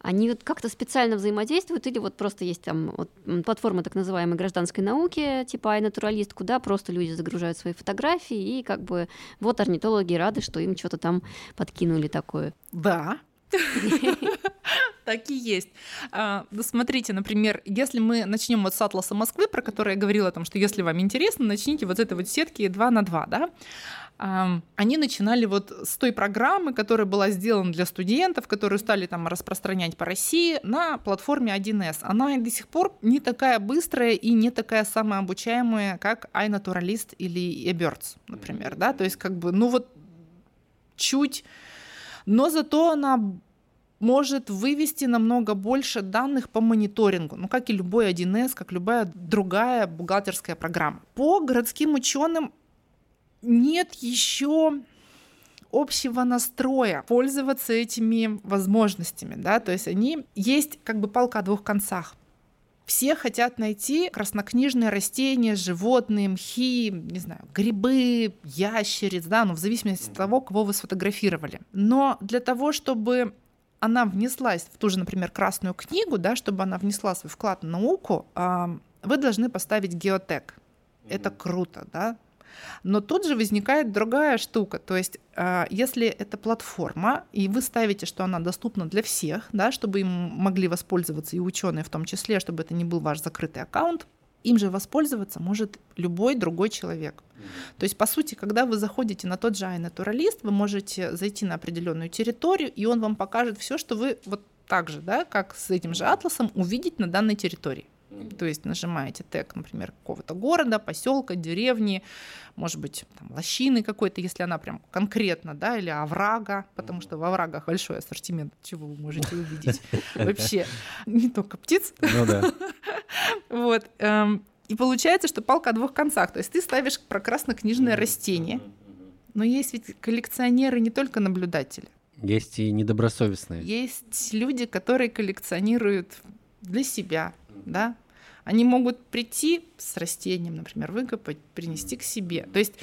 [SPEAKER 2] Они вот как-то специально взаимодействуют или вот просто есть там вот, платформа так называемой гражданской науки, типа iNaturalist, куда просто люди загружают свои фотографии, и как бы вот орнитологи рады, что им что-то там подкинули такое.
[SPEAKER 3] Да. Так и есть. А, ну, смотрите, например, если мы начнем вот с атласа Москвы, про который я говорила, о том, что если вам интересно, начните вот с этой вот сетки 2 на 2, да, они начинали вот с той программы, которая была сделана для студентов, которую стали там распространять по России на платформе 1С. Она до сих пор не такая быстрая и не такая самообучаемая, как iNaturalist или eBirds, например, да, то есть как бы, ну вот чуть, но зато она может вывести намного больше данных по мониторингу, ну как и любой 1С, как любая другая бухгалтерская программа. По городским ученым нет еще общего настроя пользоваться этими возможностями, да, то есть они есть как бы палка о двух концах. Все хотят найти краснокнижные растения, животные, мхи, не знаю, грибы, ящериц, да, ну в зависимости от того, кого вы сфотографировали. Но для того, чтобы она внеслась в ту же, например, Красную книгу, да, чтобы она внесла свой вклад в науку, вы должны поставить геотек. Это круто, да, но тут же возникает другая штука. То есть, а, если это платформа, и вы ставите, что она доступна для всех, да, чтобы им могли воспользоваться и ученые в том числе, чтобы это не был ваш закрытый аккаунт, им же воспользоваться может любой другой человек. То есть, по сути, когда вы заходите на тот же iNaturalist, вы можете зайти на определенную территорию, и он вам покажет все, что вы вот так же, да, как с этим же атласом, увидеть на данной территории. То есть нажимаете тег, например, какого-то города, поселка, деревни, может быть, там, лощины какой-то, если она прям конкретно, да, или оврага, потому что в оврагах большой ассортимент, чего вы можете увидеть вообще, не только птиц.
[SPEAKER 1] Ну да.
[SPEAKER 3] Вот. эм, И получается, что палка о двух концах. То есть ты ставишь про краснокнижное растение, но есть ведь коллекционеры не только наблюдатели.
[SPEAKER 1] Есть и недобросовестные.
[SPEAKER 3] Есть люди, которые коллекционируют для себя, да, они могут прийти с растением, например, выкопать, принести к себе. То есть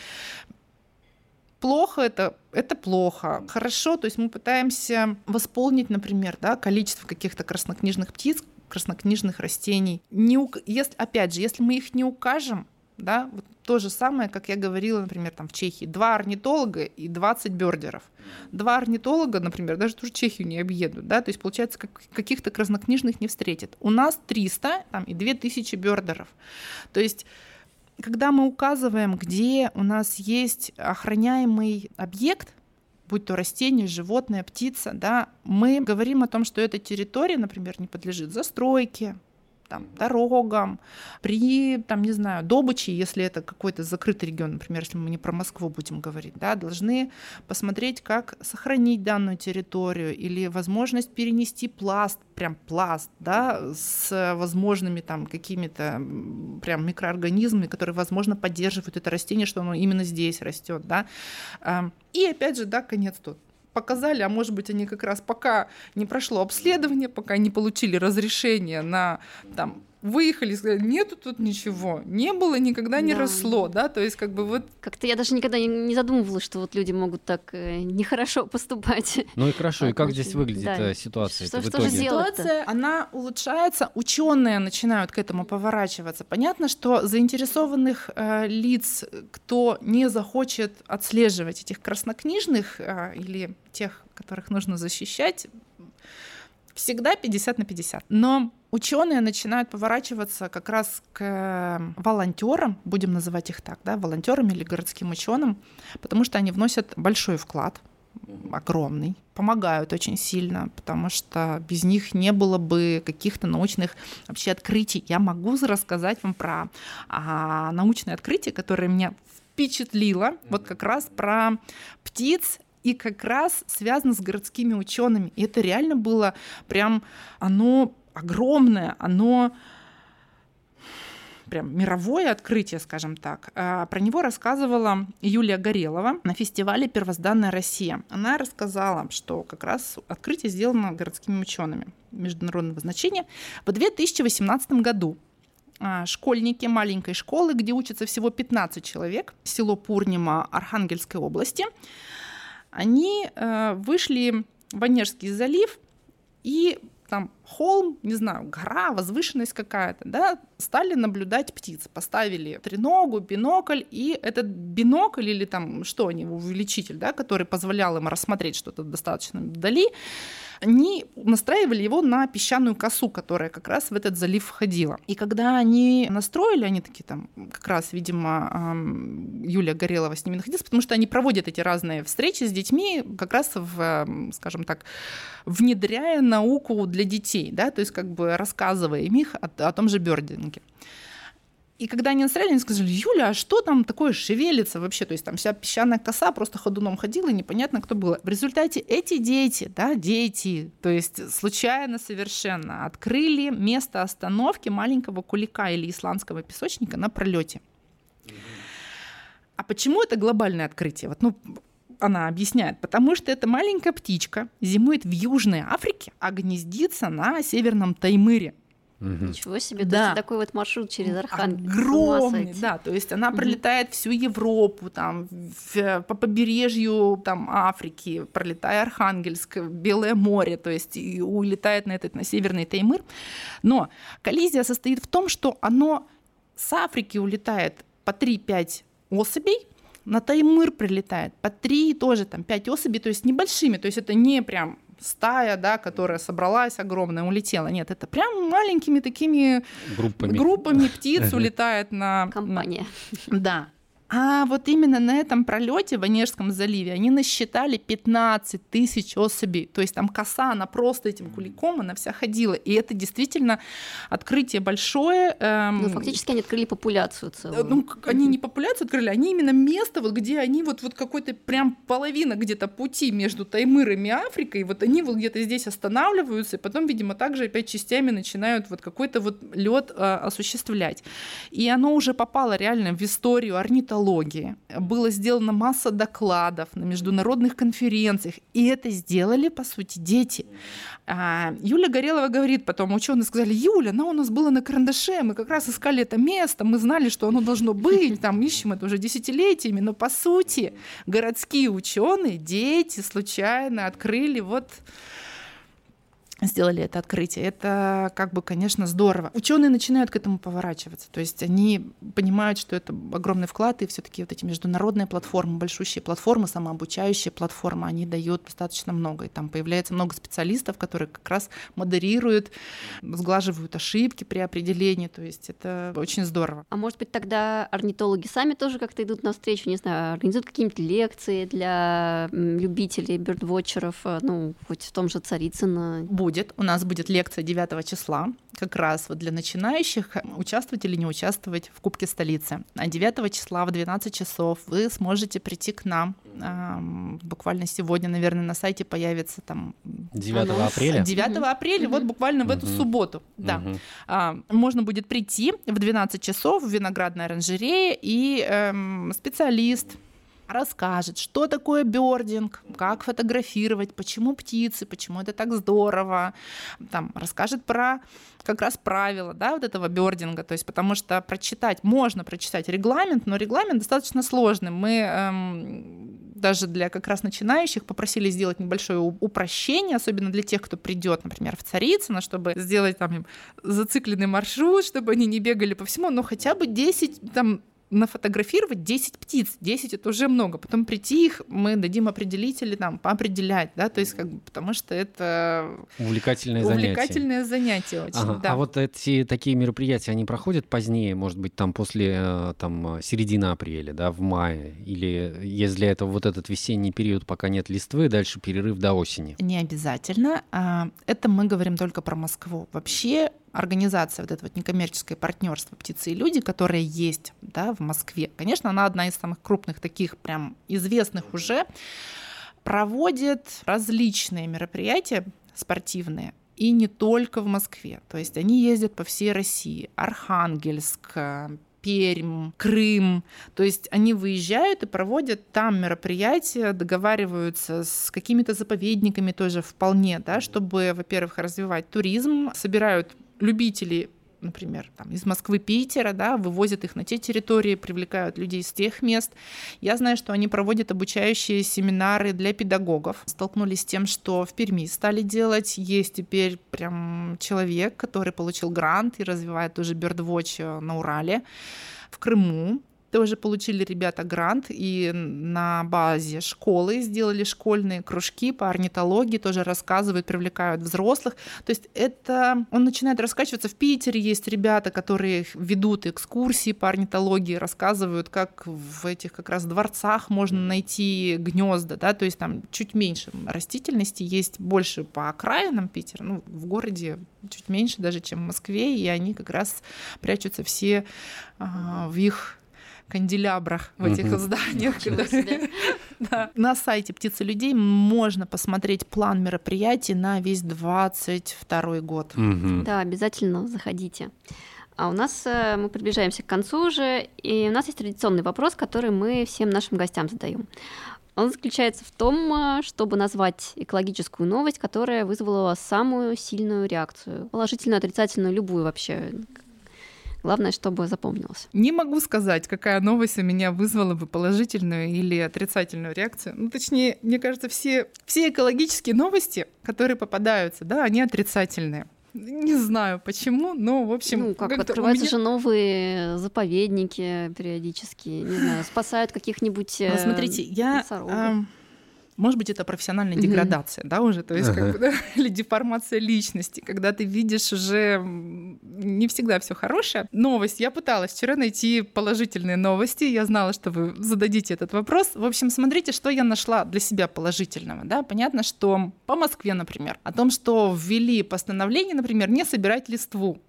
[SPEAKER 3] плохо это, это плохо. Хорошо, то есть мы пытаемся восполнить, например, да, количество каких-то краснокнижных птиц, краснокнижных растений. Не если, опять же, если мы их не укажем, да, вот то же самое, как я говорила, например, там в Чехии, два орнитолога и 20 бердеров. Два орнитолога, например, даже ту же Чехию не объедут, да, то есть, получается, как, каких-то краснокнижных не встретят. У нас 300 там, и 2000 бердеров. То есть, когда мы указываем, где у нас есть охраняемый объект, будь то растение, животное, птица, да, мы говорим о том, что эта территория, например, не подлежит застройке, там, дорогам, при, там, не знаю, добыче, если это какой-то закрытый регион, например, если мы не про Москву будем говорить, да, должны посмотреть, как сохранить данную территорию или возможность перенести пласт, прям пласт, да, с возможными там какими-то прям микроорганизмами, которые, возможно, поддерживают это растение, что оно именно здесь растет, да. Ам, И опять же, да, конец тут показали, а может быть они как раз пока не прошло обследование, пока не получили разрешение на там выехали, сказали, нету тут ничего, не было, никогда не
[SPEAKER 2] Да.
[SPEAKER 3] росло, да, то есть как бы вот
[SPEAKER 2] Как-то я даже никогда не, задумывалась, что вот люди могут так э, нехорошо поступать.
[SPEAKER 1] Ну и хорошо, и как
[SPEAKER 2] Относительно.
[SPEAKER 1] здесь выглядит
[SPEAKER 2] Да.
[SPEAKER 1] э, ситуация
[SPEAKER 2] Что-
[SPEAKER 1] в
[SPEAKER 2] что же
[SPEAKER 1] итоге?
[SPEAKER 2] Делать-то?
[SPEAKER 3] ситуация, она улучшается, ученые начинают к этому поворачиваться. Понятно, что заинтересованных э, лиц, кто не захочет отслеживать этих краснокнижных э, или тех, которых нужно защищать, всегда 50 на 50. Но ученые начинают поворачиваться как раз к волонтерам, будем называть их так, да, волонтерам или городским ученым, потому что они вносят большой вклад огромный, помогают очень сильно, потому что без них не было бы каких-то научных вообще открытий. Я могу рассказать вам про а, научное открытие, которое меня впечатлило, вот как раз про птиц и как раз связано с городскими учеными. И это реально было прям, оно огромное, оно прям мировое открытие, скажем так. А, про него рассказывала Юлия Горелова на фестивале «Первозданная Россия». Она рассказала, что как раз открытие сделано городскими учеными международного значения в 2018 году а, школьники маленькой школы, где учатся всего 15 человек, село Пурнима Архангельской области, они э, вышли в Онежский залив и там холм, не знаю, гора, возвышенность какая-то, да, стали наблюдать птиц, поставили треногу, бинокль, и этот бинокль или там что они, увеличитель, да, который позволял им рассмотреть что-то достаточно вдали, они настраивали его на песчаную косу, которая как раз в этот залив входила. И когда они настроили, они такие там, как раз, видимо, Юлия Горелова с ними находилась, потому что они проводят эти разные встречи с детьми, как раз в, скажем так, внедряя науку для детей, да, то есть как бы рассказывая им их о, о том же бёрдинге. И когда они настроили, они сказали, Юля, а что там такое шевелится вообще? То есть там вся песчаная коса просто ходуном ходила, и непонятно, кто был. В результате эти дети, да, дети, то есть случайно совершенно, открыли место остановки маленького кулика или исландского песочника на пролете. А почему это глобальное открытие? Вот, ну, она объясняет, потому что эта маленькая птичка зимует в Южной Африке, а гнездится на Северном Таймыре.
[SPEAKER 2] Угу. Ничего себе, да. то есть такой вот маршрут через Архангельск.
[SPEAKER 3] Огромный, да, то есть она пролетает угу. всю Европу, там, в, по побережью там, Африки, пролетая Архангельск, Белое море, то есть и улетает на этот, на Северный Таймыр. Но коллизия состоит в том, что оно с Африки улетает по 3-5 особей, на Таймыр прилетает по 3 тоже там 5 особей, то есть небольшими, то есть это не прям стая, да, которая собралась огромная, улетела. Нет, это прям маленькими такими группами, группами птиц улетает на...
[SPEAKER 2] Компания.
[SPEAKER 3] Да. А вот именно на этом пролете в Онежском заливе они насчитали 15 тысяч особей. То есть там коса, она просто этим куликом, она вся ходила. И это действительно открытие большое.
[SPEAKER 2] Эм... Ну, фактически они открыли популяцию целую.
[SPEAKER 3] Ну, они не популяцию открыли, они именно место, вот, где они вот, вот какой-то прям половина где-то пути между Таймыром и Африкой, вот они вот где-то здесь останавливаются, и потом, видимо, также опять частями начинают вот какой-то вот лед э, осуществлять. И оно уже попало реально в историю орнитологии, экологии. Было сделано масса докладов на международных конференциях, и это сделали, по сути, дети. А, Юля Горелова говорит потом, ученые сказали, Юля, ну у нас было на карандаше, мы как раз искали это место, мы знали, что оно должно быть, там ищем это уже десятилетиями, но по сути городские ученые, дети случайно открыли вот сделали это открытие. Это как бы, конечно, здорово. Ученые начинают к этому поворачиваться. То есть они понимают, что это огромный вклад, и все-таки вот эти международные платформы, большущие платформы, самообучающие платформы, они дают достаточно много. И там появляется много специалистов, которые как раз модерируют, сглаживают ошибки при определении. То есть это очень здорово.
[SPEAKER 2] А может быть, тогда орнитологи сами тоже как-то идут навстречу, не знаю, организуют какие-нибудь лекции для любителей бёрдвотчеров, э, ну, хоть в том же Царицыно?
[SPEAKER 3] Будет будет. У нас будет лекция 9 числа, как раз вот для начинающих, участвовать или не участвовать в Кубке столицы. А 9 числа в 12 часов вы сможете прийти к нам. Буквально сегодня, наверное, на сайте появится там...
[SPEAKER 1] 9 апреля?
[SPEAKER 3] 9 апреля, вот буквально в эту субботу. Да. А, можно будет прийти в 12 часов в виноградной оранжерее, и эм, специалист расскажет, что такое бёрдинг, как фотографировать, почему птицы, почему это так здорово, там, расскажет про как раз правила да, вот этого бёрдинга, то есть потому что прочитать, можно прочитать регламент, но регламент достаточно сложный. Мы эм, даже для как раз начинающих попросили сделать небольшое упрощение, особенно для тех, кто придет, например, в Царицыно, чтобы сделать там им зацикленный маршрут, чтобы они не бегали по всему, но хотя бы 10 там нафотографировать 10 птиц. 10 это уже много. Потом прийти их, мы дадим определители нам поопределять, да, то есть как бы, потому что это
[SPEAKER 1] увлекательное,
[SPEAKER 3] увлекательное
[SPEAKER 1] занятие.
[SPEAKER 3] занятие очень,
[SPEAKER 1] ага.
[SPEAKER 3] да.
[SPEAKER 1] А вот эти такие мероприятия, они проходят позднее, может быть, там после э, там, середины апреля, да, в мае? Или если это вот этот весенний период, пока нет листвы, дальше перерыв до осени?
[SPEAKER 3] Не обязательно. А, это мы говорим только про Москву. Вообще организация, вот это вот некоммерческое партнерство «Птицы и люди», которое есть да, в Москве, конечно, она одна из самых крупных таких прям известных уже, проводит различные мероприятия спортивные, и не только в Москве. То есть они ездят по всей России. Архангельск, Пермь, Крым. То есть они выезжают и проводят там мероприятия, договариваются с какими-то заповедниками тоже вполне, да, чтобы, во-первых, развивать туризм, собирают любителей например, там, из Москвы, Питера, да, вывозят их на те территории, привлекают людей с тех мест. Я знаю, что они проводят обучающие семинары для педагогов. Столкнулись с тем, что в Перми стали делать. Есть теперь прям человек, который получил грант и развивает тоже Birdwatch на Урале в Крыму тоже получили ребята грант, и на базе школы сделали школьные кружки по орнитологии, тоже рассказывают, привлекают взрослых. То есть это он начинает раскачиваться. В Питере есть ребята, которые ведут экскурсии по орнитологии, рассказывают, как в этих как раз дворцах можно найти гнезда, да, то есть там чуть меньше растительности, есть больше по окраинам Питера, ну, в городе чуть меньше даже, чем в Москве, и они как раз прячутся все а, в их канделябрах в этих зданиях. да. На сайте «Птицы людей» можно посмотреть план мероприятий на весь 22 год.
[SPEAKER 2] Да, обязательно заходите. А у нас э, мы приближаемся к концу уже, и у нас есть традиционный вопрос, который мы всем нашим гостям задаем. Он заключается в том, э, чтобы назвать экологическую новость, которая вызвала самую сильную реакцию, положительную, отрицательную, любую вообще, Главное, чтобы запомнилось.
[SPEAKER 3] Не могу сказать, какая новость у меня вызвала бы положительную или отрицательную реакцию. Ну, точнее, мне кажется, все, все экологические новости, которые попадаются, да, они отрицательные. Не знаю почему, но в общем.
[SPEAKER 2] Ну, как открываются меня... же новые заповедники периодически, не знаю, спасают каких-нибудь. Ну,
[SPEAKER 3] смотрите, я. Носорогов. Может быть, это профессиональная mm-hmm. деградация, да, уже, то есть, uh-huh. как бы, да, или деформация личности, когда ты видишь уже не всегда все хорошее. Новость. Я пыталась вчера найти положительные новости. Я знала, что вы зададите этот вопрос. В общем, смотрите, что я нашла для себя положительного. Да? Понятно, что по Москве, например, о том, что ввели постановление, например, не собирать листву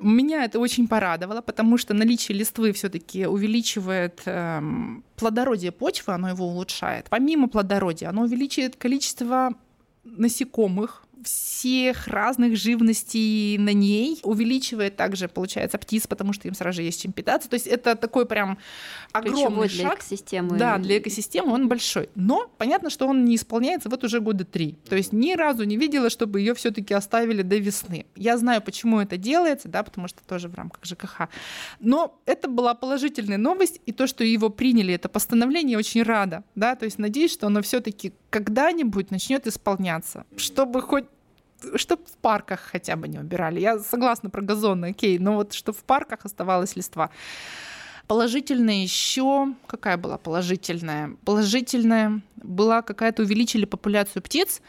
[SPEAKER 3] меня это очень порадовало, потому что наличие листвы все-таки увеличивает эм, плодородие почвы, оно его улучшает. Помимо плодородия, оно увеличивает количество насекомых, всех разных живностей на ней, увеличивает также, получается, птиц, потому что им сразу же есть чем питаться. То есть это такой прям огромный
[SPEAKER 2] для
[SPEAKER 3] шаг.
[SPEAKER 2] экосистемы.
[SPEAKER 3] Да, для экосистемы он большой. Но понятно, что он не исполняется вот уже года три. То есть ни разу не видела, чтобы ее все-таки оставили до весны. Я знаю, почему это делается, да, потому что тоже в рамках ЖКХ. Но это была положительная новость, и то, что его приняли, это постановление, очень рада, да, то есть надеюсь, что оно все-таки когда-нибудь начнет исполняться, чтобы хоть чтобы в парках хотя бы не убирали. Я согласна про газоны, окей, но вот чтобы в парках оставалась листва. Положительная еще, какая была положительная? Положительная была какая-то увеличили популяцию птиц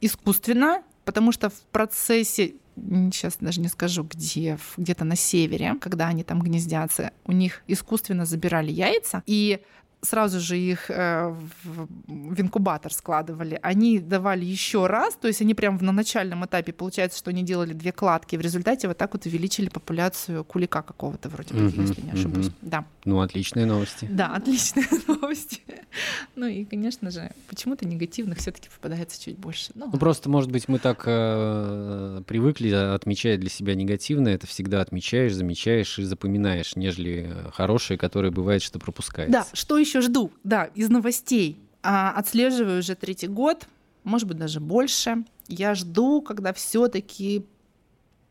[SPEAKER 3] искусственно, потому что в процессе сейчас даже не скажу где, где-то на севере, когда они там гнездятся, у них искусственно забирали яйца, и сразу же их э, в инкубатор складывали, они давали еще раз, то есть они прям на начальном этапе, получается, что они делали две кладки, в результате вот так вот увеличили популяцию кулика какого-то вроде бы, если не ошибусь. Да.
[SPEAKER 1] Ну, отличные новости.
[SPEAKER 3] Да, отличные новости. Ну и, конечно же, почему-то негативных все-таки попадается чуть больше.
[SPEAKER 1] Ну, ну просто, может быть, мы так э, привыкли отмечать для себя негативное, это всегда отмечаешь, замечаешь и запоминаешь, нежели хорошие, которые бывает, что пропускается.
[SPEAKER 3] Да, что еще еще жду, да, из новостей. А, отслеживаю уже третий год, может быть, даже больше. Я жду, когда все-таки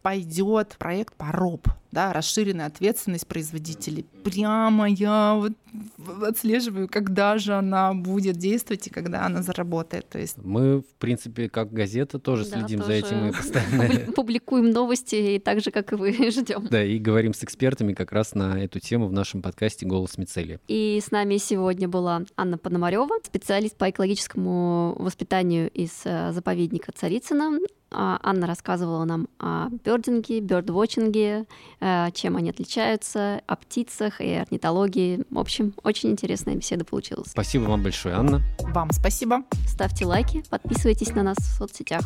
[SPEAKER 3] пойдет проект ПОРОП. Да, расширенная ответственность производителей. Прямо я вот отслеживаю, когда же она будет действовать и когда она заработает. То есть
[SPEAKER 1] мы, в принципе, как газета тоже да, следим тоже за этим и постоянно
[SPEAKER 2] публикуем новости и так же, как и вы, ждем.
[SPEAKER 1] Да, и говорим с экспертами как раз на эту тему в нашем подкасте «Голос Мицелия».
[SPEAKER 2] И с нами сегодня была Анна Пономарева, специалист по экологическому воспитанию из э, заповедника Царицына, а, Анна рассказывала нам о бёрдинге, бёрдвотчинге, э, чем они отличаются, о птицах и орнитологии. В общем, очень интересная беседа получилась.
[SPEAKER 1] Спасибо вам большое, Анна.
[SPEAKER 3] Вам спасибо.
[SPEAKER 2] Ставьте лайки, подписывайтесь на нас в соцсетях.